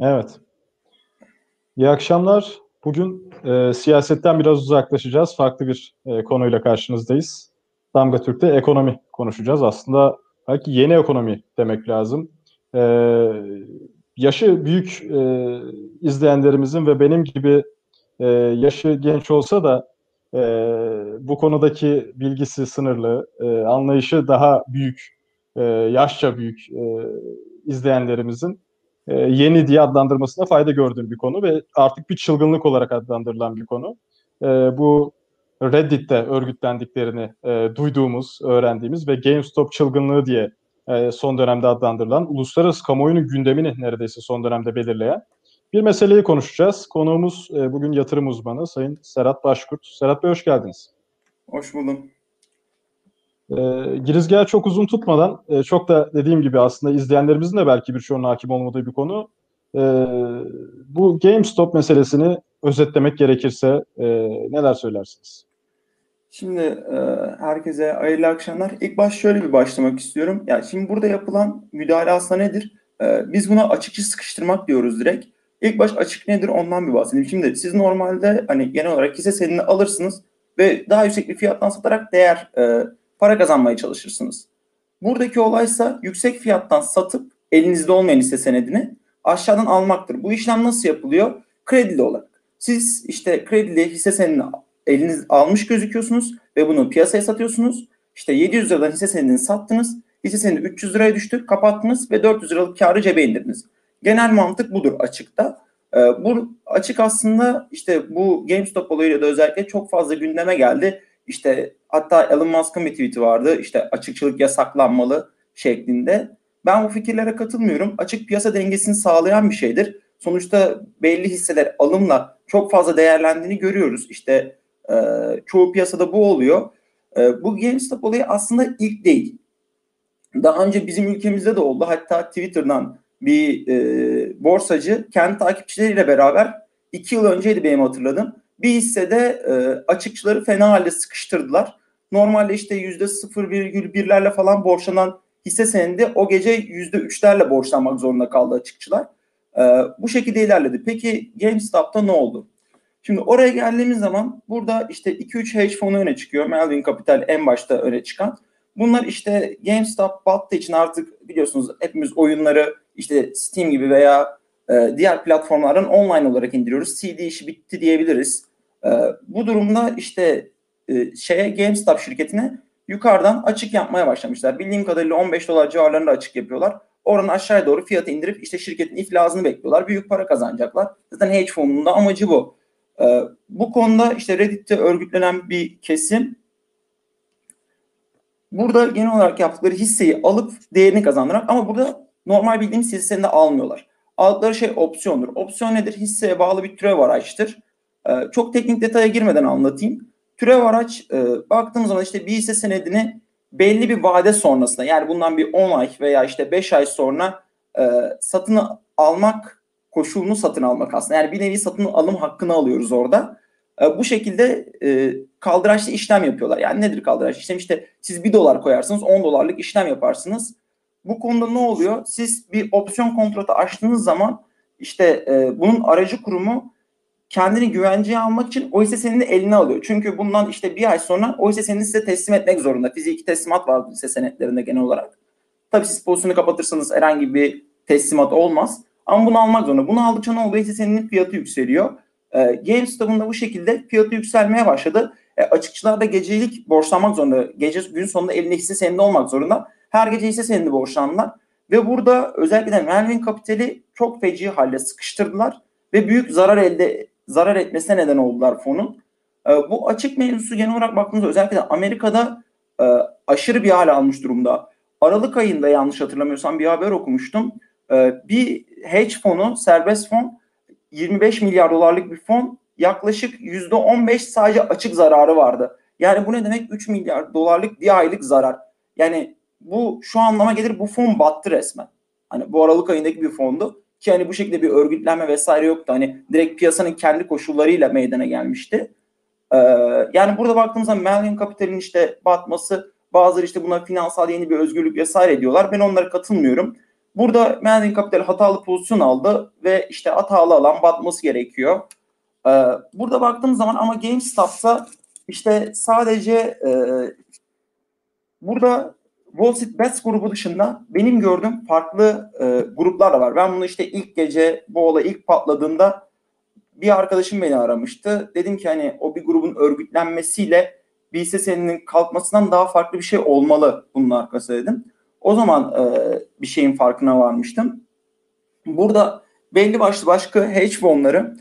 Evet. İyi akşamlar. Bugün e, siyasetten biraz uzaklaşacağız. Farklı bir e, konuyla karşınızdayız. Damga Türk'te ekonomi konuşacağız. Aslında belki yeni ekonomi demek lazım. E, yaşı büyük e, izleyenlerimizin ve benim gibi e, yaşı genç olsa da e, bu konudaki bilgisi sınırlı, e, anlayışı daha büyük, e, yaşça büyük e, izleyenlerimizin e, yeni diye adlandırmasına fayda gördüğüm bir konu ve artık bir çılgınlık olarak adlandırılan bir konu. E, bu Reddit'te örgütlendiklerini e, duyduğumuz, öğrendiğimiz ve GameStop çılgınlığı diye e, son dönemde adlandırılan, uluslararası kamuoyunun gündemini neredeyse son dönemde belirleyen bir meseleyi konuşacağız. Konuğumuz e, bugün yatırım uzmanı Sayın Serhat Başkurt. Serhat Bey hoş geldiniz. Hoş buldum. E, girizgahı çok uzun tutmadan, e, çok da dediğim gibi aslında izleyenlerimizin de belki birçoğunun hakim olmadığı bir konu. E, bu GameStop meselesini özetlemek gerekirse e, neler söylersiniz? Şimdi e, herkese hayırlı akşamlar. İlk baş şöyle bir başlamak istiyorum. Yani şimdi burada yapılan müdahale aslında nedir? E, biz buna açıkçı sıkıştırmak diyoruz direkt. İlk baş açık nedir ondan bir bahsedeyim. Şimdi siz normalde hani genel olarak hisse senedini alırsınız ve daha yüksek bir fiyattan satarak değer e, para kazanmaya çalışırsınız. Buradaki olaysa yüksek fiyattan satıp elinizde olmayan hisse senedini aşağıdan almaktır. Bu işlem nasıl yapılıyor? Kredili olarak. Siz işte kredili hisse senedini eliniz almış gözüküyorsunuz ve bunu piyasaya satıyorsunuz. İşte 700 liradan hisse senedini sattınız. Hisse senedi 300 liraya düştü, kapattınız ve 400 liralık karı cebe indirdiniz. Genel mantık budur açıkta. Ee, bu açık aslında işte bu GameStop olayıyla da özellikle çok fazla gündeme geldi. İşte hatta Elon Musk'ın bir tweet'i vardı. İşte açıkçılık yasaklanmalı şeklinde. Ben bu fikirlere katılmıyorum. Açık piyasa dengesini sağlayan bir şeydir. Sonuçta belli hisseler alımla çok fazla değerlendiğini görüyoruz. İşte e, çoğu piyasada bu oluyor. E, bu GameStop olayı aslında ilk değil. Daha önce bizim ülkemizde de oldu. Hatta Twitter'dan bir e, borsacı kendi takipçileriyle beraber iki yıl önceydi benim hatırladığım. Bir hissede e, açıkçıları fena halde sıkıştırdılar. Normalde işte yüzde 0,1'lerle falan borçlanan hisse senedi o gece yüzde 3'lerle borçlanmak zorunda kaldı açıkçılar. E, bu şekilde ilerledi. Peki GameStop'ta ne oldu? Şimdi oraya geldiğimiz zaman burada işte 2-3 hedge fonu öne çıkıyor. Melvin Capital en başta öne çıkan. Bunlar işte GameStop battığı için artık biliyorsunuz hepimiz oyunları işte Steam gibi veya e, diğer platformlardan online olarak indiriyoruz. CD işi bitti diyebiliriz. E, bu durumda işte e, şeye GameStop şirketine yukarıdan açık yapmaya başlamışlar. Bildiğim kadarıyla 15 dolar civarlarında açık yapıyorlar. Oradan aşağıya doğru fiyatı indirip işte şirketin iflasını bekliyorlar. Büyük para kazanacaklar. Zaten hedge fonunun da amacı bu. Ee, bu konuda işte Reddit'te örgütlenen bir kesim burada genel olarak yaptıkları hisseyi alıp değerini kazandırarak ama burada normal bildiğimiz hisseni de almıyorlar. Aldıkları şey opsiyondur. Opsiyon nedir? Hisseye bağlı bir türev araçtır. Ee, çok teknik detaya girmeden anlatayım. Türev araç e, baktığımız zaman işte bir hisse senedini belli bir vade sonrasında yani bundan bir 10 ay veya işte 5 ay sonra e, satın almak koşulunu satın almak aslında. Yani bir nevi satın alım hakkını alıyoruz orada. E, bu şekilde e, kaldıraçlı işlem yapıyorlar. Yani nedir kaldıraç işlem? İşte siz bir dolar koyarsınız 10 dolarlık işlem yaparsınız. Bu konuda ne oluyor? Siz bir opsiyon kontratı açtığınız zaman işte e, bunun aracı kurumu kendini güvenceye almak için o hisse senedini eline alıyor. Çünkü bundan işte bir ay sonra o hisse senedini size teslim etmek zorunda. Fiziki teslimat var hisse senetlerinde genel olarak. Tabii siz pozisyonu kapatırsanız herhangi bir teslimat olmaz. Ama bunu almak zorunda. Bunu aldıkça ne oluyor? Hisse senedinin fiyatı yükseliyor. E, GameStop'un da bu şekilde fiyatı yükselmeye başladı. E, açıkçılar da gecelik borçlanmak zorunda. Gece gün sonunda elinde hisse senedi olmak zorunda. Her gece hisse senedi borçlandılar. Ve burada özellikle de Melvin Capital'i çok feci halde sıkıştırdılar ve büyük zarar elde zarar etmesine neden oldular fonun. E, bu açık mevzusu genel olarak baktığımızda özellikle Amerika'da e, aşırı bir hale almış durumda. Aralık ayında yanlış hatırlamıyorsam bir haber okumuştum. E, bir hedge fonu, serbest fon 25 milyar dolarlık bir fon yaklaşık %15 sadece açık zararı vardı. Yani bu ne demek? 3 milyar dolarlık bir aylık zarar. Yani bu şu anlama gelir bu fon battı resmen. Hani bu Aralık ayındaki bir fondu ki hani bu şekilde bir örgütlenme vesaire yoktu. Hani direkt piyasanın kendi koşullarıyla meydana gelmişti. Ee, yani burada baktığımızda Melvin Capital'in işte batması bazıları işte buna finansal yeni bir özgürlük vesaire diyorlar. Ben onlara katılmıyorum. Burada Mandarin Capital hatalı pozisyon aldı ve işte hatalı alan batması gerekiyor. Ee, burada baktığım zaman ama GameStop'ta işte sadece e, burada Wall Street Bets grubu dışında benim gördüğüm farklı e, gruplar da var. Ben bunu işte ilk gece bu olay ilk patladığında bir arkadaşım beni aramıştı. Dedim ki hani o bir grubun örgütlenmesiyle bir senedinin kalkmasından daha farklı bir şey olmalı bunun arkası dedim. O zaman e, bir şeyin farkına varmıştım. Burada belli başlı başka hedge fonları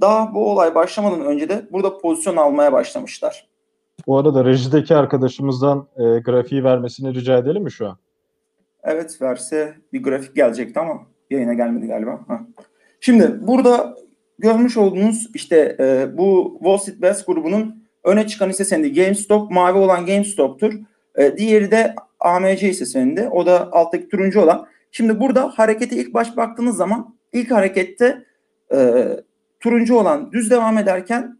daha bu olay başlamadan önce de burada pozisyon almaya başlamışlar. Bu arada rejideki arkadaşımızdan e, grafiği vermesini rica edelim mi şu an? Evet verse bir grafik gelecekti ama yayına gelmedi galiba. Ha. Şimdi burada görmüş olduğunuz işte e, bu Wall Street Bets grubunun öne çıkan hisse senedi GameStop, mavi olan GameStop'tur. E, diğeri de AMC hisse senedi. O da alttaki turuncu olan. Şimdi burada harekete ilk baş baktığınız zaman ilk harekette e, turuncu olan düz devam ederken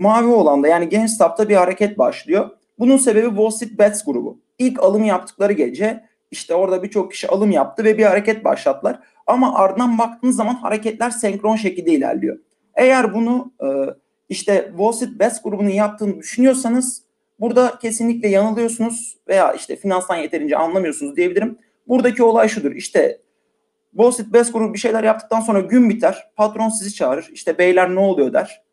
mavi olan da yani GameStop'ta bir hareket başlıyor. Bunun sebebi Wall Street Bets grubu. İlk alım yaptıkları gece işte orada birçok kişi alım yaptı ve bir hareket başlattılar. Ama ardından baktığınız zaman hareketler senkron şekilde ilerliyor. Eğer bunu e, işte Wall Street Bets grubunun yaptığını düşünüyorsanız burada kesinlikle yanılıyorsunuz veya işte finanstan yeterince anlamıyorsunuz diyebilirim. Buradaki olay şudur. İşte Wall Street Bets grubu bir şeyler yaptıktan sonra gün biter. Patron sizi çağırır. İşte beyler ne oluyor der.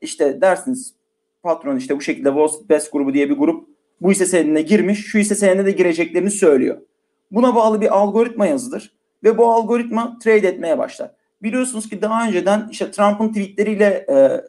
İşte dersiniz patron işte bu şekilde Wall Street Bets grubu diye bir grup bu hisse senedine girmiş. Şu hisse senedine de gireceklerini söylüyor. Buna bağlı bir algoritma yazılır ve bu algoritma trade etmeye başlar. Biliyorsunuz ki daha önceden işte Trump'ın tweetleriyle e,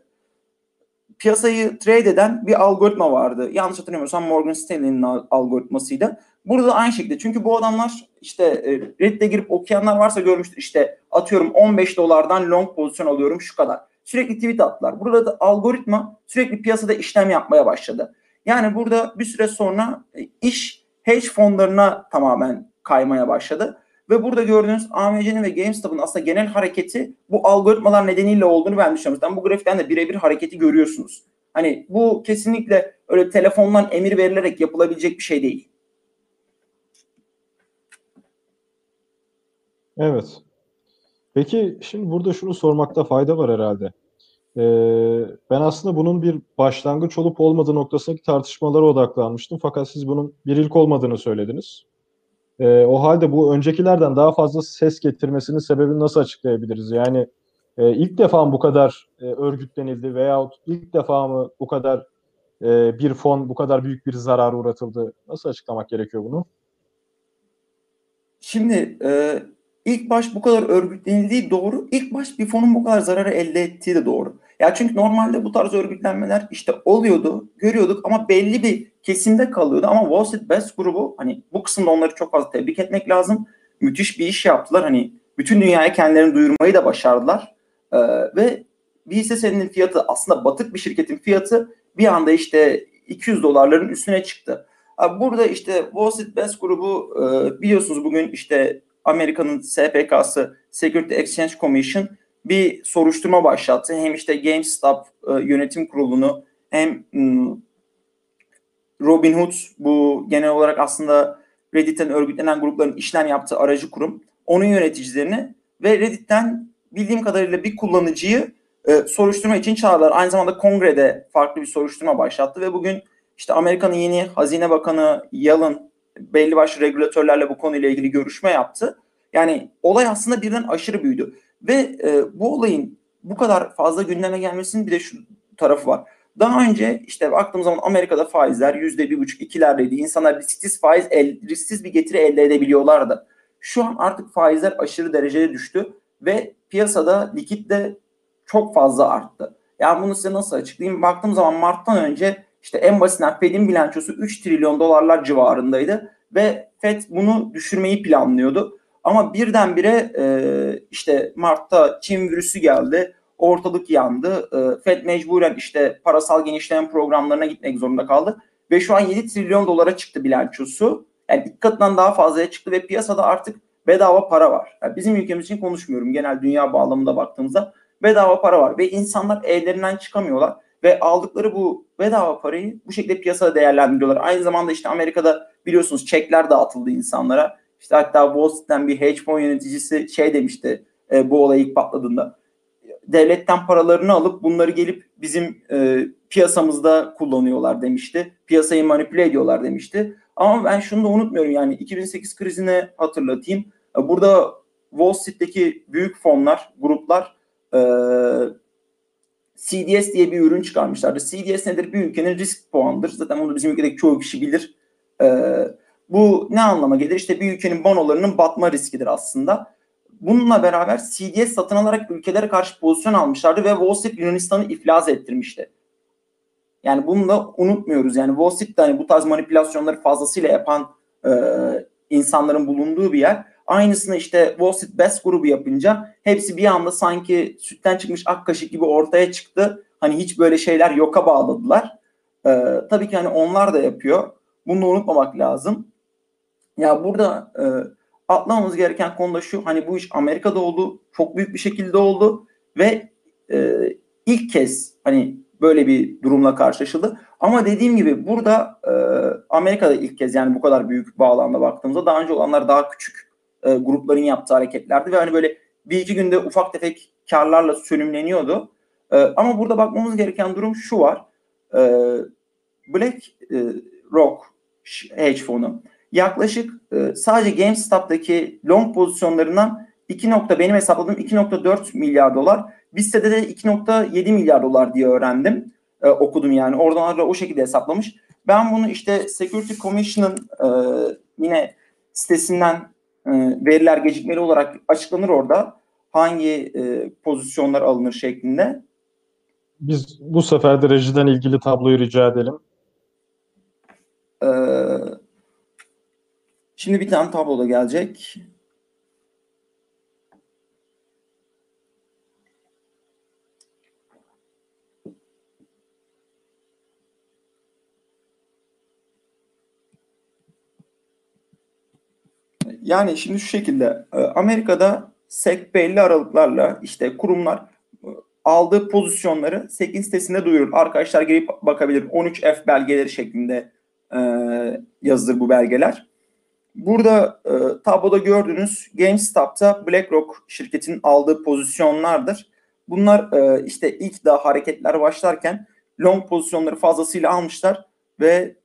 piyasayı trade eden bir algoritma vardı. Yanlış hatırlamıyorsam Morgan Stanley'nin algoritmasıydı. Burada da aynı şekilde. Çünkü bu adamlar işte e, Reddit'e girip okuyanlar varsa görmüştür. İşte atıyorum 15 dolardan long pozisyon alıyorum şu kadar. Sürekli tweet attılar. Burada da algoritma sürekli piyasada işlem yapmaya başladı. Yani burada bir süre sonra e, iş hedge fonlarına tamamen kaymaya başladı. Ve burada gördüğünüz AMC'nin ve GameStop'un aslında genel hareketi bu algoritmalar nedeniyle olduğunu ben düşünüyorum. Zaten bu grafikten de birebir hareketi görüyorsunuz. Hani bu kesinlikle öyle telefondan emir verilerek yapılabilecek bir şey değil. Evet. Peki şimdi burada şunu sormakta fayda var herhalde. Ee, ben aslında bunun bir başlangıç olup olmadığı noktasındaki tartışmalara odaklanmıştım. Fakat siz bunun bir ilk olmadığını söylediniz. E, o halde bu öncekilerden daha fazla ses getirmesinin sebebini nasıl açıklayabiliriz? Yani e, ilk defa mı bu kadar e, örgütlenildi veyahut ilk defa mı bu kadar e, bir fon bu kadar büyük bir zarar uğratıldı? Nasıl açıklamak gerekiyor bunu? Şimdi e, ilk baş bu kadar örgütlenildiği doğru. İlk baş bir fonun bu kadar zararı elde ettiği de doğru. Ya çünkü normalde bu tarz örgütlenmeler işte oluyordu, görüyorduk ama belli bir kesimde kalıyordu. Ama Wall Street Best grubu hani bu kısımda onları çok fazla tebrik etmek lazım. Müthiş bir iş yaptılar. Hani bütün dünyaya kendilerini duyurmayı da başardılar. Ee, ve bir hisse senedinin fiyatı aslında batık bir şirketin fiyatı bir anda işte 200 dolarların üstüne çıktı. Burada işte Wall Street Best grubu e, biliyorsunuz bugün işte Amerika'nın SPK'sı Security Exchange Commission bir soruşturma başlattı. Hem işte GameStop e, yönetim kurulunu hem m, Robinhood bu genel olarak aslında Reddit'ten örgütlenen grupların işlem yaptığı aracı kurum. Onun yöneticilerini ve Reddit'ten bildiğim kadarıyla bir kullanıcıyı e, soruşturma için çağırdılar. Aynı zamanda kongrede farklı bir soruşturma başlattı ve bugün işte Amerika'nın yeni Hazine Bakanı Yalın belli başlı regülatörlerle bu konuyla ilgili görüşme yaptı. Yani olay aslında birden aşırı büyüdü. Ve e, bu olayın bu kadar fazla gündeme gelmesinin bir de şu tarafı var. Daha önce işte baktığımız zaman Amerika'da faizler yüzde bir buçuk ikilerdeydi. İnsanlar risksiz faiz, el, risksiz bir getiri elde edebiliyorlardı. Şu an artık faizler aşırı derecede düştü ve piyasada likit de çok fazla arttı. Yani bunu size nasıl açıklayayım? Baktığım zaman Mart'tan önce işte en basitinden Fed'in bilançosu 3 trilyon dolarlar civarındaydı ve Fed bunu düşürmeyi planlıyordu. Ama birdenbire e, işte Mart'ta Çin virüsü geldi. Ortalık yandı. E, Fed mecburen işte parasal genişleme programlarına gitmek zorunda kaldı. Ve şu an 7 trilyon dolara çıktı bilançosu. Yani ilk katından daha fazlaya çıktı ve piyasada artık bedava para var. Yani bizim ülkemiz için konuşmuyorum. Genel dünya bağlamında baktığımızda bedava para var. Ve insanlar evlerinden çıkamıyorlar. Ve aldıkları bu bedava parayı bu şekilde piyasada değerlendiriyorlar. Aynı zamanda işte Amerika'da biliyorsunuz çekler dağıtıldı insanlara İşte hatta Wall Street'ten bir hedge fund yöneticisi şey demişti e, bu olay ilk patladığında. Devletten paralarını alıp bunları gelip bizim e, piyasamızda kullanıyorlar demişti. Piyasayı manipüle ediyorlar demişti. Ama ben şunu da unutmuyorum yani 2008 krizine hatırlatayım. Burada Wall Street'teki büyük fonlar, gruplar e, CDS diye bir ürün çıkarmışlardı. CDS nedir? Bir ülkenin risk puanıdır. Zaten bunu bizim ülkedeki çoğu kişi bilir. E, bu ne anlama gelir? İşte bir ülkenin bonolarının batma riskidir aslında. Bununla beraber CDS satın alarak ülkelere karşı pozisyon almışlardı ve Wall Street Yunanistan'ı iflas ettirmişti. Yani bunu da unutmuyoruz. Yani Wall Street'te hani bu tarz manipülasyonları fazlasıyla yapan e, insanların bulunduğu bir yer. Aynısını işte Wall Street Best grubu yapınca hepsi bir anda sanki sütten çıkmış ak kaşık gibi ortaya çıktı. Hani hiç böyle şeyler yoka bağladılar. E, tabii ki hani onlar da yapıyor. Bunu unutmamak lazım. Ya burada e, atlamamız gereken konu da şu. Hani bu iş Amerika'da oldu. Çok büyük bir şekilde oldu. Ve e, ilk kez hani böyle bir durumla karşılaşıldı. Ama dediğim gibi burada e, Amerika'da ilk kez yani bu kadar büyük bağlamda baktığımızda daha önce olanlar daha küçük e, grupların yaptığı hareketlerdi ve hani böyle bir iki günde ufak tefek karlarla sönümleniyordu. E, ama burada bakmamız gereken durum şu var. E, Black e, Rock hedge fonu yaklaşık e, sadece GameStop'taki long pozisyonlarından 2 nokta benim hesapladığım 2.4 milyar dolar. BISTE'de de 2.7 milyar dolar diye öğrendim. E, okudum yani. Oradan da o şekilde hesaplamış. Ben bunu işte Security Commission'ın e, yine sitesinden e, veriler gecikmeli olarak açıklanır orada. Hangi e, pozisyonlar alınır şeklinde. Biz bu sefer de rejiden ilgili tabloyu rica edelim. Ee, şimdi bir tane tablo da gelecek. Yani şimdi şu şekilde e, Amerika'da SEC belli aralıklarla işte kurumlar e, aldığı pozisyonları SEC'in sitesinde duyurur. Arkadaşlar girip bakabilir. 13F belgeleri şeklinde e, yazılır bu belgeler. Burada e, tabloda gördüğünüz GameStop'ta BlackRock şirketinin aldığı pozisyonlardır. Bunlar işte ilk daha hareketler başlarken long pozisyonları fazlasıyla almışlar ve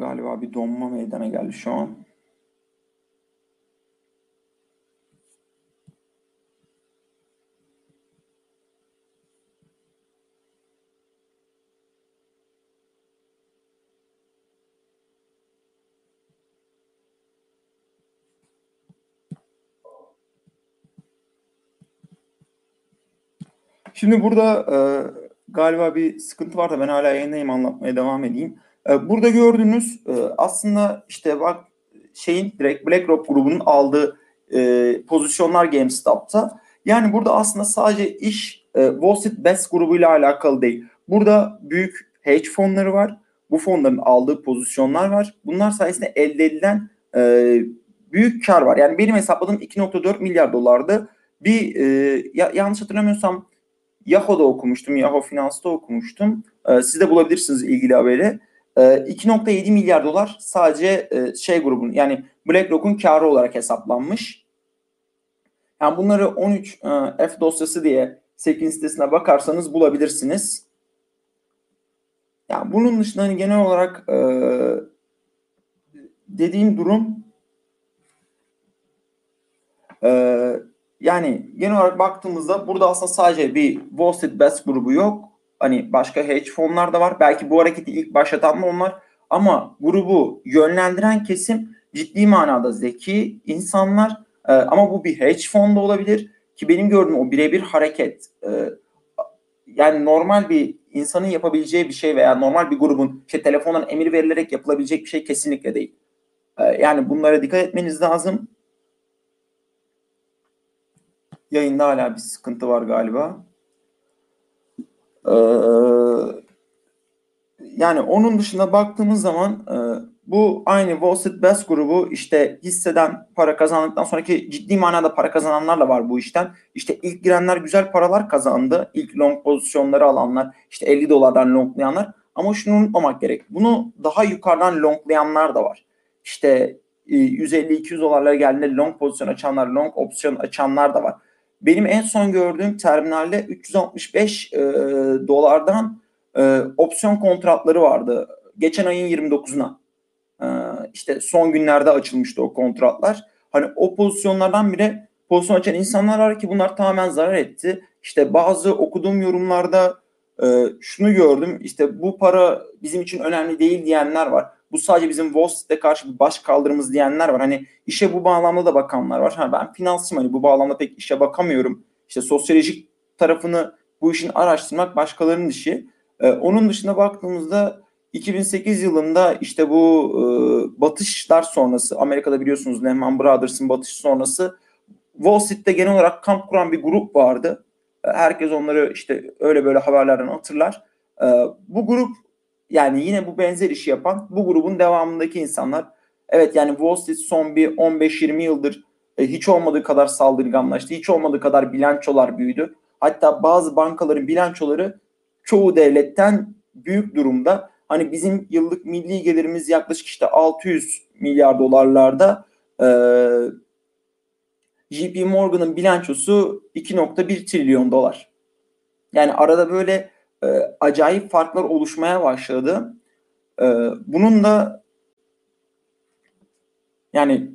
Galiba bir donma meydana geldi şu an. Şimdi burada e, galiba bir sıkıntı var da ben hala yayındayım anlatmaya devam edeyim. E, burada gördüğünüz e, aslında işte bak şeyin direkt BlackRock grubunun aldığı e, pozisyonlar GameStop'ta. Yani burada aslında sadece iş Wall Street Best grubuyla alakalı değil. Burada büyük hedge fonları var. Bu fonların aldığı pozisyonlar var. Bunlar sayesinde elde edilen büyük kar var. Yani benim hesapladığım 2.4 milyar dolardı. Bir ya, yanlış hatırlamıyorsam Yahoo'da okumuştum. Yahoo Finans'ta okumuştum. Siz de bulabilirsiniz ilgili haberi. 2.7 ee, milyar dolar sadece e, şey grubun yani BlackRock'un karı olarak hesaplanmış. Yani bunları 13 e, F dosyası diye SEC'in sitesine bakarsanız bulabilirsiniz. Yani bunun dışında hani genel olarak e, dediğim durum yani genel olarak baktığımızda burada aslında sadece bir Wall Street Best grubu yok. Hani başka hedge fonlar da var. Belki bu hareketi ilk başlatan da onlar. Ama grubu yönlendiren kesim ciddi manada zeki insanlar. Ee, ama bu bir hedge fon da olabilir. Ki benim gördüğüm o birebir hareket e, yani normal bir insanın yapabileceği bir şey veya normal bir grubun işte telefondan emir verilerek yapılabilecek bir şey kesinlikle değil. Ee, yani bunlara dikkat etmeniz lazım. Yayında hala bir sıkıntı var galiba. Ee, yani onun dışında baktığımız zaman e, bu aynı Wall Street Best grubu işte hisseden para kazandıktan sonraki ciddi manada para kazananlar da var bu işten. İşte ilk girenler güzel paralar kazandı. İlk long pozisyonları alanlar işte 50 dolardan longlayanlar. Ama şunu unutmamak gerek. Bunu daha yukarıdan longlayanlar da var. İşte 150-200 e, dolarlara geldiğinde long pozisyon açanlar, long opsiyon açanlar da var. Benim en son gördüğüm terminalde 365 e, dolardan e, opsiyon kontratları vardı. Geçen ayın 29'una. E, işte son günlerde açılmıştı o kontratlar. Hani o pozisyonlardan bile pozisyon açan insanlar var ki bunlar tamamen zarar etti. İşte bazı okuduğum yorumlarda e, şunu gördüm. İşte bu para bizim için önemli değil diyenler var. Bu sadece bizim Street'e karşı bir baş kaldırımız diyenler var. Hani işe bu bağlamda da bakanlar var. Hani ben finansçıyım hani bu bağlamda pek işe bakamıyorum. İşte sosyolojik tarafını bu işin araştırmak başkalarının işi. Ee, onun dışında baktığımızda 2008 yılında işte bu e, batışlar sonrası Amerika'da biliyorsunuz Lehman Brothers'ın batışı sonrası Wall Street'te genel olarak kamp kuran bir grup vardı. Herkes onları işte öyle böyle haberlerden hatırlar. Ee, bu grup yani yine bu benzer işi yapan bu grubun devamındaki insanlar. Evet yani Wall Street son bir 15-20 yıldır e, hiç olmadığı kadar saldırganlaştı. Hiç olmadığı kadar bilançolar büyüdü. Hatta bazı bankaların bilançoları çoğu devletten büyük durumda. Hani bizim yıllık milli gelirimiz yaklaşık işte 600 milyar dolarlarda. Ee, JP Morgan'ın bilançosu 2.1 trilyon dolar. Yani arada böyle e, acayip farklar oluşmaya başladı. E, bunun da yani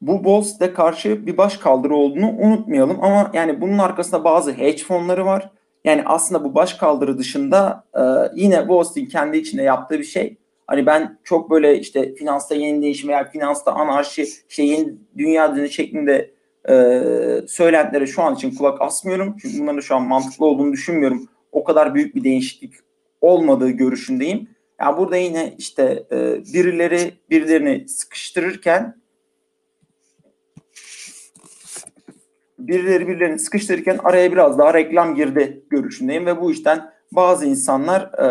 bu Street'e karşı bir baş kaldırı olduğunu unutmayalım ama yani bunun arkasında bazı hedge fonları var. Yani aslında bu baş kaldırı dışında e, yine Wall kendi içinde yaptığı bir şey. Hani ben çok böyle işte finansta yeni değişim veya finansta anarşi, işte yeni dünya düzeni şeklinde e, söylentilere şu an için kulak asmıyorum. Çünkü bunların şu an mantıklı olduğunu düşünmüyorum o kadar büyük bir değişiklik olmadığı görüşündeyim. Yani burada yine işte e, birileri birilerini sıkıştırırken birileri birilerini sıkıştırırken araya biraz daha reklam girdi görüşündeyim ve bu işten bazı insanlar e,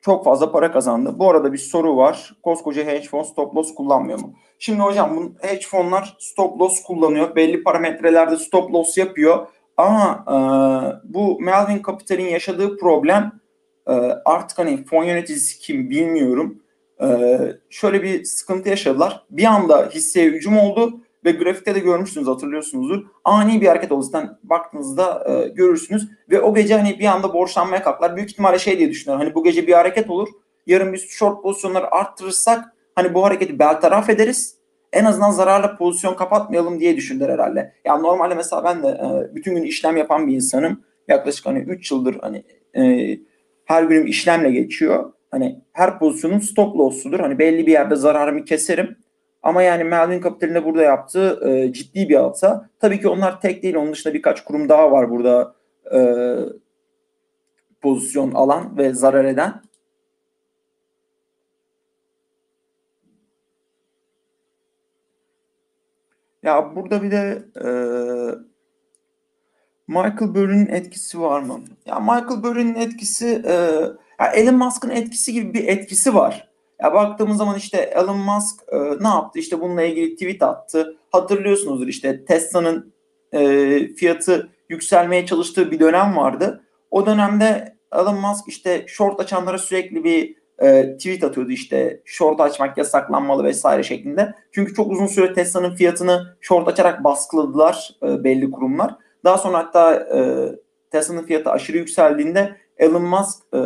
çok fazla para kazandı. Bu arada bir soru var. Koskoca hedge fon stop loss kullanmıyor mu? Şimdi hocam bu hedge fonlar stop loss kullanıyor. Belli parametrelerde stop loss yapıyor. Ama e, bu Melvin Capital'in yaşadığı problem e, artık hani fon yöneticisi kim bilmiyorum. E, şöyle bir sıkıntı yaşadılar. Bir anda hisseye hücum oldu ve grafikte de görmüşsünüz hatırlıyorsunuzdur. Ani bir hareket oldu. Zaten baktığınızda e, görürsünüz. Ve o gece hani bir anda borçlanmaya kalktılar. Büyük ihtimalle şey diye düşünüyorlar. Hani bu gece bir hareket olur. Yarın biz short pozisyonları arttırırsak hani bu hareketi beltaraf ederiz en azından zararla pozisyon kapatmayalım diye düşündüler herhalde. Yani normalde mesela ben de e, bütün gün işlem yapan bir insanım. Yaklaşık hani 3 yıldır hani e, her günüm işlemle geçiyor. Hani her pozisyonum stop loss'udur. Hani belli bir yerde zararımı keserim. Ama yani Melvin Capital'in de burada yaptığı e, ciddi bir hata. Tabii ki onlar tek değil. Onun dışında birkaç kurum daha var burada e, pozisyon alan ve zarar eden. Ya burada bir de e, Michael Burry'nin etkisi var mı? Ya Michael Burry'nin etkisi e, ya Elon Musk'ın etkisi gibi bir etkisi var. Ya baktığımız zaman işte Elon Musk e, ne yaptı? İşte bununla ilgili tweet attı. Hatırlıyorsunuzdur işte Tesla'nın e, fiyatı yükselmeye çalıştığı bir dönem vardı. O dönemde Elon Musk işte short açanlara sürekli bir e, tweet atıyordu işte short açmak yasaklanmalı vesaire şeklinde. Çünkü çok uzun süre Tesla'nın fiyatını short açarak baskıladılar e, belli kurumlar. Daha sonra hatta e, Tesla'nın fiyatı aşırı yükseldiğinde Elon Musk e,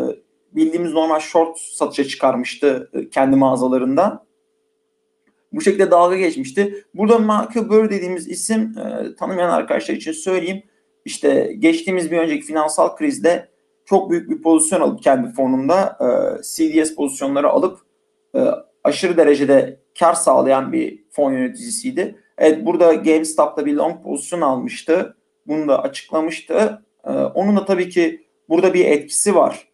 bildiğimiz normal short satışa çıkarmıştı e, kendi mağazalarında. Bu şekilde dalga geçmişti. Burada Michael Burry dediğimiz isim e, tanımayan arkadaşlar için söyleyeyim. İşte geçtiğimiz bir önceki finansal krizde çok büyük bir pozisyon alıp kendi fonunda e, CDS pozisyonları alıp e, aşırı derecede kar sağlayan bir fon yöneticisiydi. Evet burada GameStop'ta bir long pozisyon almıştı. Bunu da açıklamıştı. E, onun da tabii ki burada bir etkisi var.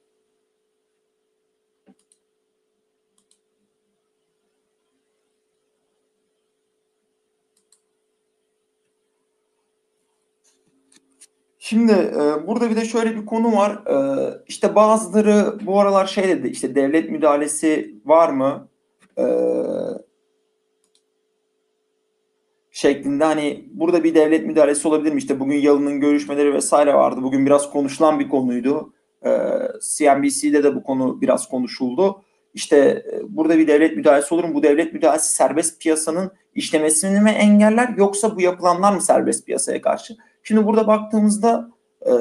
Şimdi e, burada bir de şöyle bir konu var. E, işte bazıları bu aralar şey dedi işte devlet müdahalesi var mı? E, şeklinde hani burada bir devlet müdahalesi olabilir mi? İşte bugün Yalın'ın görüşmeleri vesaire vardı. Bugün biraz konuşulan bir konuydu. E, CNBC'de de bu konu biraz konuşuldu. İşte e, burada bir devlet müdahalesi olur mu? Bu devlet müdahalesi serbest piyasanın işlemesini mi engeller yoksa bu yapılanlar mı serbest piyasaya karşı? Şimdi burada baktığımızda e,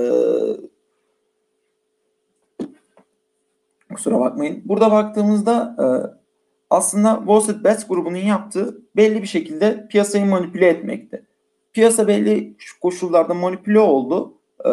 kusura bakmayın. Burada baktığımızda e, aslında Wall Street Bets grubunun yaptığı belli bir şekilde piyasayı manipüle etmekti. Piyasa belli koşullarda manipüle oldu. E,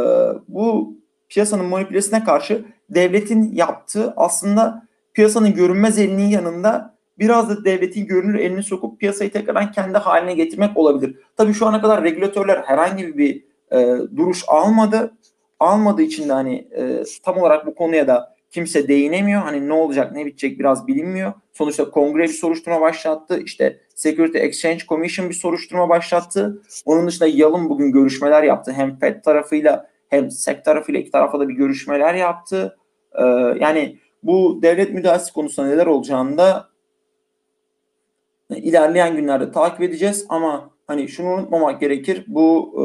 bu piyasanın manipülesine karşı devletin yaptığı aslında piyasanın görünmez elinin yanında biraz da devletin görünür elini sokup piyasayı tekrardan kendi haline getirmek olabilir. Tabii şu ana kadar regülatörler herhangi bir e, duruş almadı. Almadığı için de hani e, tam olarak bu konuya da kimse değinemiyor. Hani ne olacak ne bitecek biraz bilinmiyor. Sonuçta kongre bir soruşturma başlattı. İşte Security Exchange Commission bir soruşturma başlattı. Onun dışında Yalın bugün görüşmeler yaptı. Hem FED tarafıyla hem SEC tarafıyla iki tarafa da bir görüşmeler yaptı. Ee, yani bu devlet müdahalesi konusunda neler olacağını da ilerleyen günlerde takip edeceğiz ama hani şunu unutmamak gerekir. Bu e,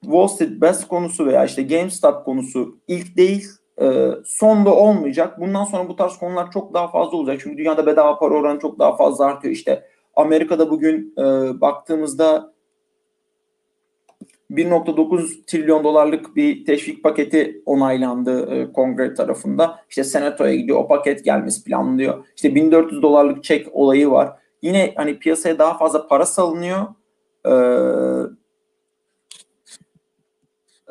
Wall Street Best konusu veya işte GameStop konusu ilk değil e, son da olmayacak. Bundan sonra bu tarz konular çok daha fazla olacak. Çünkü dünyada bedava para oranı çok daha fazla artıyor. İşte Amerika'da bugün e, baktığımızda 1.9 trilyon dolarlık bir teşvik paketi onaylandı e, kongre tarafında. İşte senatoya gidiyor o paket gelmesi planlanıyor. İşte 1400 dolarlık çek olayı var. Yine hani piyasaya daha fazla para salınıyor. Ee,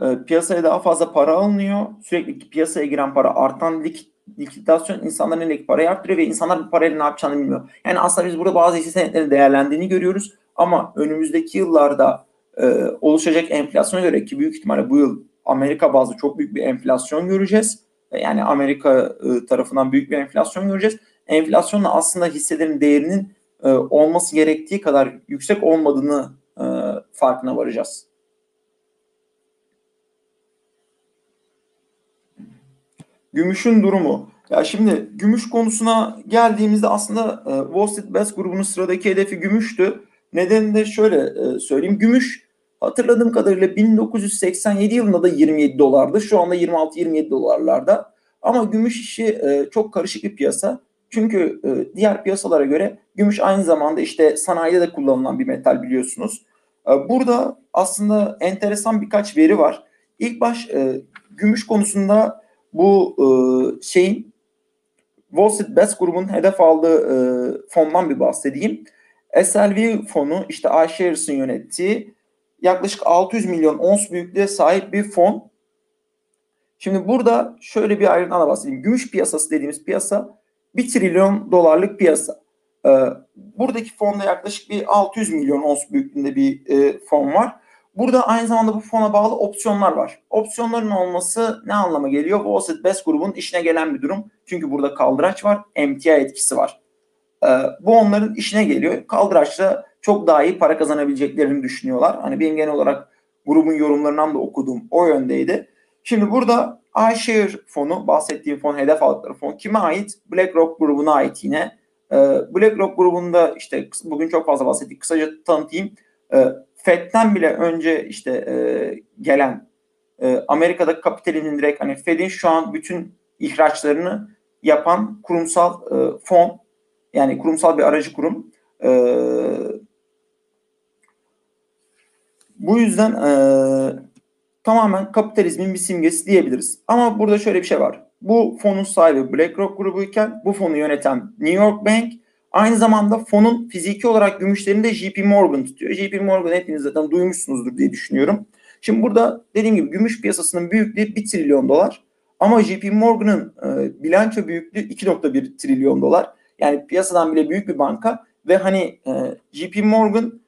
e, piyasaya daha fazla para alınıyor. Sürekli piyasaya giren para artan lik, likidasyon insanların elindeki parayı arttırıyor ve insanlar bu parayla ne yapacağını bilmiyor. Yani aslında biz burada bazı hisse senetlerin değerlendiğini görüyoruz ama önümüzdeki yıllarda e, oluşacak enflasyona göre ki büyük ihtimalle bu yıl Amerika bazlı çok büyük bir enflasyon göreceğiz. Yani Amerika e, tarafından büyük bir enflasyon göreceğiz. Enflasyonla aslında hisselerin değerinin e, olması gerektiği kadar yüksek olmadığını e, farkına varacağız. Gümüşün durumu. Ya şimdi gümüş konusuna geldiğimizde aslında e, Wall Street Bets grubunun sıradaki hedefi gümüştü. Nedeni de şöyle e, söyleyeyim. Gümüş hatırladığım kadarıyla 1987 yılında da 27 dolardı. Şu anda 26-27 dolarlarda. Ama gümüş işi e, çok karışık bir piyasa. Çünkü e, diğer piyasalara göre gümüş aynı zamanda işte sanayide de kullanılan bir metal biliyorsunuz. Burada aslında enteresan birkaç veri var. İlk baş gümüş konusunda bu şeyin Wall Street Bets grubunun hedef aldığı fondan bir bahsedeyim. SLV fonu işte iShares'ın yönettiği yaklaşık 600 milyon ons büyüklüğe sahip bir fon. Şimdi burada şöyle bir ayrıntıdan bahsedeyim. Gümüş piyasası dediğimiz piyasa 1 trilyon dolarlık piyasa. Ee, buradaki fonda yaklaşık bir 600 milyon ons büyüklüğünde bir e, fon var. Burada aynı zamanda bu fona bağlı opsiyonlar var. Opsiyonların olması ne anlama geliyor? Wall Street Best grubun işine gelen bir durum. Çünkü burada kaldıraç var, MTI etkisi var. Ee, bu onların işine geliyor. Kaldıraçla çok daha iyi para kazanabileceklerini düşünüyorlar. Hani benim genel olarak grubun yorumlarından da okuduğum o yöndeydi. Şimdi burada iShare fonu, bahsettiğim fon, hedef aldıkları fon kime ait? BlackRock grubuna ait yine. Ee, BlackRock grubunda işte bugün çok fazla bahsettik. Kısaca tanıtayım. Ee, Fed'den bile önce işte e, gelen e, Amerika'da kapitalinin direkt hani Fed'in şu an bütün ihraçlarını yapan kurumsal e, fon yani kurumsal bir aracı kurum. E, bu yüzden e, tamamen kapitalizmin bir simgesi diyebiliriz. Ama burada şöyle bir şey var. Bu fonun sahibi BlackRock grubuyken bu fonu yöneten New York Bank aynı zamanda fonun fiziki olarak gümüşlerini de JP Morgan tutuyor. JP Morgan hepiniz zaten duymuşsunuzdur diye düşünüyorum. Şimdi burada dediğim gibi gümüş piyasasının büyüklüğü 1 trilyon dolar. Ama JP Morgan'ın e, bilanço büyüklüğü 2.1 trilyon dolar. Yani piyasadan bile büyük bir banka ve hani e, JP Morgan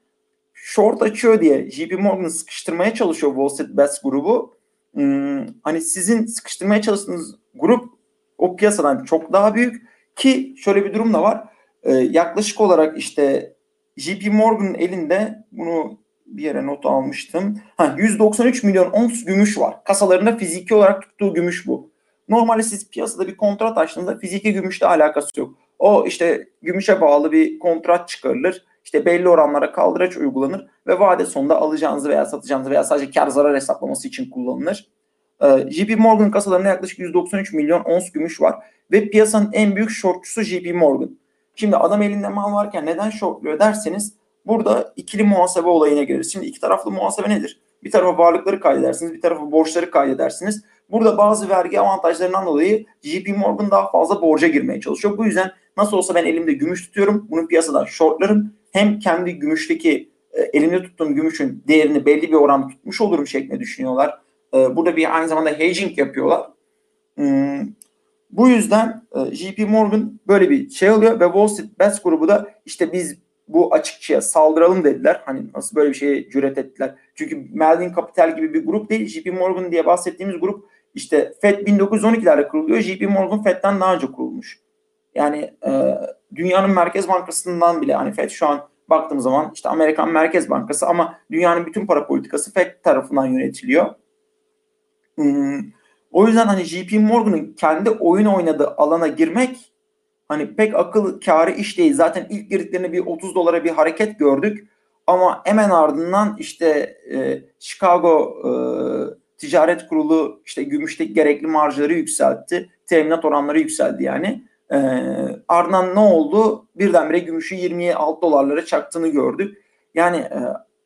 short açıyor diye JP Morgan'ı sıkıştırmaya çalışıyor Wall Street Bets grubu. Hmm, hani sizin sıkıştırmaya çalıştığınız grup o piyasadan çok daha büyük ki şöyle bir durum da var. Ee, yaklaşık olarak işte JP Morgan'ın elinde bunu bir yere not almıştım. Ha, 193 milyon ons gümüş var. Kasalarında fiziki olarak tuttuğu gümüş bu. Normalde siz piyasada bir kontrat açtığınızda fiziki gümüşle alakası yok. O işte gümüşe bağlı bir kontrat çıkarılır. İşte belli oranlara kaldıraç uygulanır ve vade sonunda alacağınızı veya satacağınızı veya sadece kar zarar hesaplaması için kullanılır. Ee, JP Morgan kasalarında yaklaşık 193 milyon ons gümüş var ve piyasanın en büyük shortçusu JP Morgan. Şimdi adam elinde mal varken neden shortluyor derseniz burada ikili muhasebe olayına gireriz. Şimdi iki taraflı muhasebe nedir? Bir tarafa varlıkları kaydedersiniz, bir tarafa borçları kaydedersiniz. Burada bazı vergi avantajlarından dolayı JP Morgan daha fazla borca girmeye çalışıyor. Bu yüzden nasıl olsa ben elimde gümüş tutuyorum. Bunu piyasadan shortlarım. Hem kendi gümüşteki e, elimde tuttuğum gümüşün değerini belli bir oranda tutmuş olurum şeklinde düşünüyorlar. E, burada bir aynı zamanda hedging yapıyorlar. Hmm, bu yüzden e, JP Morgan böyle bir şey alıyor ve Wall Street Bets grubu da işte biz bu açıkçaya saldıralım dediler. Hani nasıl böyle bir şeye cüret ettiler. Çünkü Melvin Capital gibi bir grup değil. JP Morgan diye bahsettiğimiz grup işte FED 1912'lerde kuruluyor. JP Morgan FED'den daha önce kurulmuş. Yani e, dünyanın merkez bankasından bile hani FED şu an baktığımız zaman işte Amerikan Merkez Bankası ama dünyanın bütün para politikası FED tarafından yönetiliyor. Hmm, o yüzden hani JP Morgan'ın kendi oyun oynadığı alana girmek hani pek akıl kârı iş değil. Zaten ilk girdiklerinde bir 30 dolara bir hareket gördük. Ama hemen ardından işte e, Chicago e, Ticaret Kurulu işte gümüşteki gerekli marjları yükseltti. Teminat oranları yükseldi yani. E, ardından ne oldu? Birdenbire gümüşü 26 dolarlara çaktığını gördük. Yani e,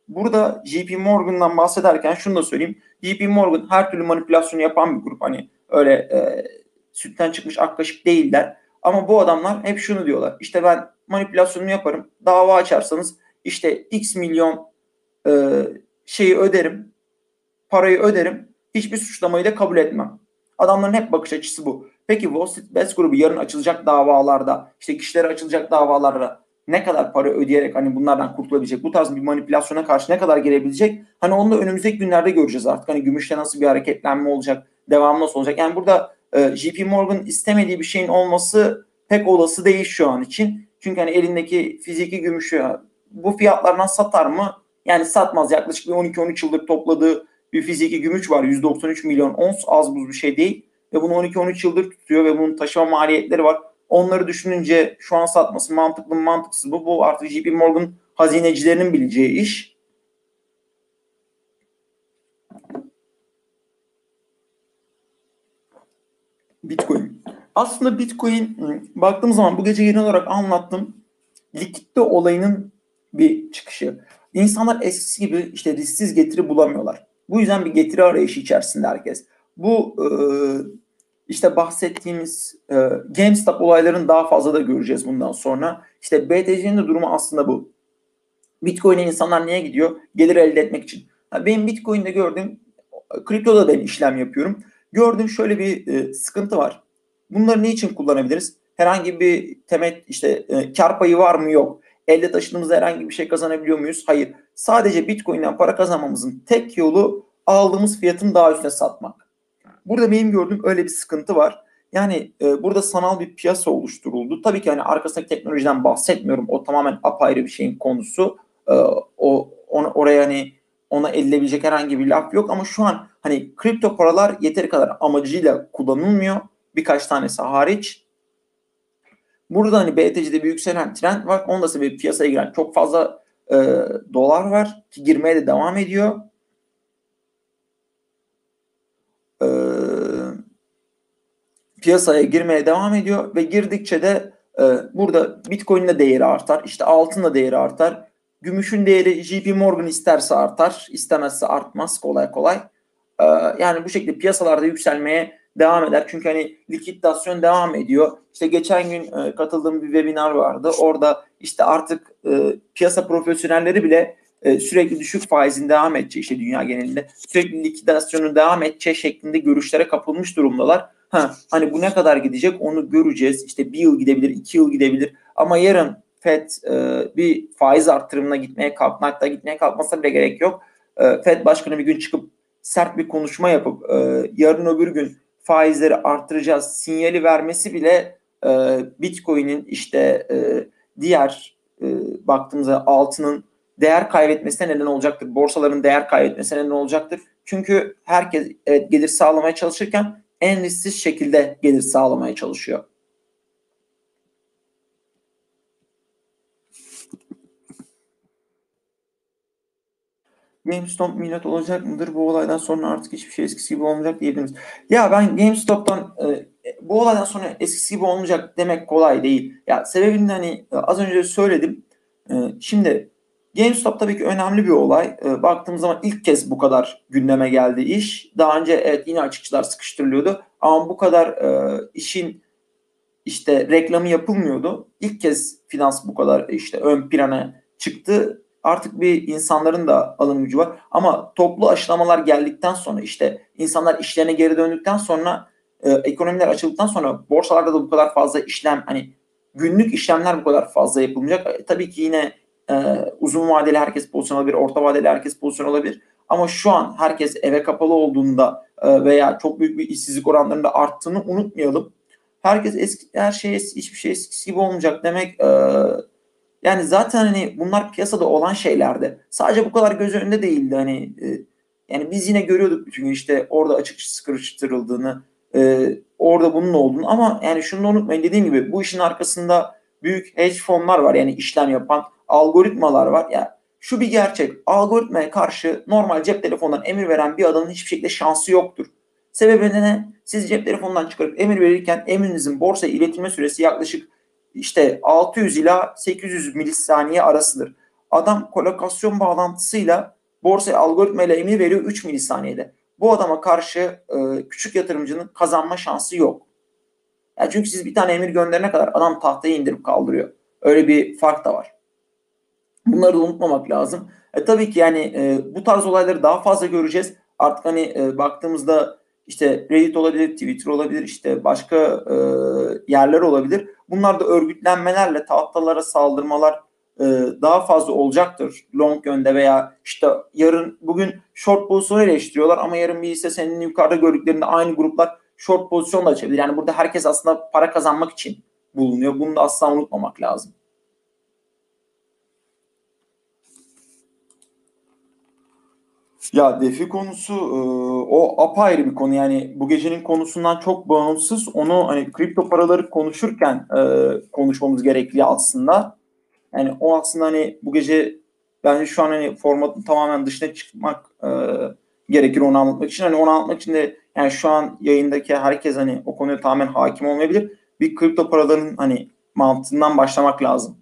burada JP Morgan'dan bahsederken şunu da söyleyeyim. JP Morgan her türlü manipülasyonu yapan bir grup. Hani öyle e, sütten çıkmış ak kaşık değiller. Ama bu adamlar hep şunu diyorlar. İşte ben manipülasyonumu yaparım. Dava açarsanız işte X milyon e, şeyi öderim. Parayı öderim. Hiçbir suçlamayı da kabul etmem. Adamların hep bakış açısı bu. Peki Wall Street Bets grubu yarın açılacak davalarda, işte kişilere açılacak davalarda ne kadar para ödeyerek hani bunlardan kurtulabilecek, bu tarz bir manipülasyona karşı ne kadar gelebilecek? Hani onu da önümüzdeki günlerde göreceğiz artık. Hani gümüşte nasıl bir hareketlenme olacak, devam nasıl olacak? Yani burada e, JP Morgan istemediği bir şeyin olması pek olası değil şu an için. Çünkü hani elindeki fiziki gümüşü bu fiyatlardan satar mı? Yani satmaz. Yaklaşık bir 12-13 yıldır topladığı bir fiziki gümüş var. 193 milyon ons az buz bir şey değil. Ve bunu 12-13 yıldır tutuyor ve bunun taşıma maliyetleri var. Onları düşününce şu an satması mantıklı mı mantıksız mı? Bu artık JP Morgan hazinecilerinin bileceği iş. Bitcoin. Aslında Bitcoin baktığım zaman bu gece genel olarak anlattım. Likitte olayının bir çıkışı. İnsanlar eskisi gibi işte risksiz getiri bulamıyorlar. Bu yüzden bir getiri arayışı içerisinde herkes. Bu e, işte bahsettiğimiz e, GameStop olaylarını daha fazla da göreceğiz bundan sonra. İşte BTC'nin de durumu aslında bu. Bitcoin'e insanlar niye gidiyor? Gelir elde etmek için. Yani benim Bitcoin'de gördüğüm, kriptoda ben işlem yapıyorum. Gördüğüm şöyle bir e, sıkıntı var. Bunları ne için kullanabiliriz? Herhangi bir temet işte e, kar payı var mı? Yok. Elde taşıdığımızda herhangi bir şey kazanabiliyor muyuz? Hayır. Sadece Bitcoin'den para kazanmamızın tek yolu aldığımız fiyatın daha üstüne satmak. Burada benim gördüğüm öyle bir sıkıntı var. Yani e, burada sanal bir piyasa oluşturuldu. Tabii ki hani arkasındaki teknolojiden bahsetmiyorum. O tamamen apayrı bir şeyin konusu. E, o ona, oraya hani ona edilebilecek herhangi bir laf yok ama şu an hani kripto paralar yeteri kadar amacıyla kullanılmıyor. Birkaç tanesi hariç. Burada hani BTC'de bir yükselen trend var. Onun da sebebi piyasaya giren çok fazla e, dolar var ki girmeye de devam ediyor. E, piyasaya girmeye devam ediyor ve girdikçe de e, burada Bitcoin'in de değeri artar. İşte altın da değeri artar. Gümüşün değeri JP Morgan isterse artar, istemezse artmaz kolay kolay. E, yani bu şekilde piyasalarda yükselmeye devam eder. Çünkü hani likidasyon devam ediyor. İşte geçen gün e, katıldığım bir webinar vardı. Orada işte artık e, piyasa profesyonelleri bile e, sürekli düşük faizin devam edeceği işte dünya genelinde sürekli likidasyonun devam edeceği şeklinde görüşlere kapılmış durumdalar. Ha, hani bu ne kadar gidecek onu göreceğiz. İşte bir yıl gidebilir, iki yıl gidebilir. Ama yarın FED e, bir faiz artırımına gitmeye kalkmakta gitmeye kalkmasa bile gerek yok. E, FED başkanı bir gün çıkıp sert bir konuşma yapıp e, yarın öbür gün faizleri arttıracağız sinyali vermesi bile e, Bitcoin'in işte e, diğer e, baktığımızda altının değer kaybetmesine neden olacaktır. Borsaların değer kaybetmesine neden olacaktır. Çünkü herkes evet, gelir sağlamaya çalışırken en risksiz şekilde gelir sağlamaya çalışıyor. GameStop millet olacak mıdır? Bu olaydan sonra artık hiçbir şey eskisi gibi olmayacak diyebiliriz. Ya ben GameStop'tan e, bu olaydan sonra eskisi gibi olmayacak demek kolay değil. Ya sebebini hani e, az önce söyledim. E, şimdi GameStop tabii ki önemli bir olay. E, baktığımız zaman ilk kez bu kadar gündeme geldi iş. Daha önce evet yine açıkçılar sıkıştırılıyordu. Ama bu kadar e, işin işte reklamı yapılmıyordu. İlk kez finans bu kadar işte ön plana çıktı artık bir insanların da alım gücü var. Ama toplu aşılamalar geldikten sonra işte insanlar işlerine geri döndükten sonra e, ekonomiler açıldıktan sonra borsalarda da bu kadar fazla işlem hani günlük işlemler bu kadar fazla yapılmayacak. E, tabii ki yine e, uzun vadeli herkes pozisyon olabilir, orta vadeli herkes pozisyon olabilir. Ama şu an herkes eve kapalı olduğunda e, veya çok büyük bir işsizlik oranlarında arttığını unutmayalım. Herkes eski, her şey hiçbir şey eskisi gibi olmayacak demek e, yani zaten hani bunlar piyasada olan şeylerdi. Sadece bu kadar göz önünde değildi. Hani e, yani biz yine görüyorduk bütün gün işte orada açık sıkıştırıldığını, e, orada bunun olduğunu ama yani şunu da unutmayın dediğim gibi bu işin arkasında büyük hedge fonlar var yani işlem yapan algoritmalar var. Ya yani şu bir gerçek. Algoritmaya karşı normal cep telefonundan emir veren bir adamın hiçbir şekilde şansı yoktur. Sebebi ne? Siz cep telefonundan çıkarıp emir verirken emrinizin borsaya iletilme süresi yaklaşık işte 600 ila 800 milisaniye arasıdır. Adam kolokasyon bağlantısıyla borsa algoritma ile emir veriyor 3 milisaniyede. Bu adama karşı e, küçük yatırımcının kazanma şansı yok. Yani çünkü siz bir tane emir gönderene kadar adam tahtayı indirip kaldırıyor. Öyle bir fark da var. Bunları da unutmamak lazım. E, tabii ki yani e, bu tarz olayları daha fazla göreceğiz. Artık hani e, baktığımızda işte Reddit olabilir, Twitter olabilir, işte başka e, yerler olabilir. Bunlar da örgütlenmelerle tahtalara saldırmalar e, daha fazla olacaktır long yönde veya işte yarın bugün short pozisyonu eleştiriyorlar ama yarın bir ise senin yukarıda gördüklerinde aynı gruplar short pozisyon da açabilir. Yani burada herkes aslında para kazanmak için bulunuyor. Bunu da asla unutmamak lazım. Ya defi konusu e, o apayrı bir konu yani bu gecenin konusundan çok bağımsız onu hani kripto paraları konuşurken e, konuşmamız gerekli aslında. Yani o aslında hani bu gece bence şu an hani formatın tamamen dışına çıkmak e, gerekir onu anlatmak için. Hani onu anlatmak için de yani şu an yayındaki herkes hani o konuya tamamen hakim olmayabilir. Bir kripto paraların hani mantığından başlamak lazım.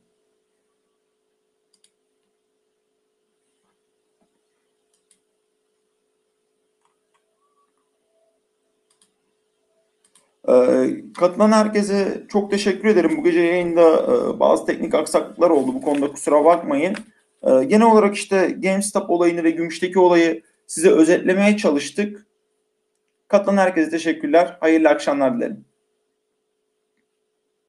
Katılan herkese çok teşekkür ederim. Bu gece yayında e, bazı teknik aksaklıklar oldu. Bu konuda kusura bakmayın. Ee, genel olarak işte GameStop olayını ve Gümüş'teki olayı size özetlemeye çalıştık. Katılan herkese teşekkürler. Hayırlı akşamlar dilerim.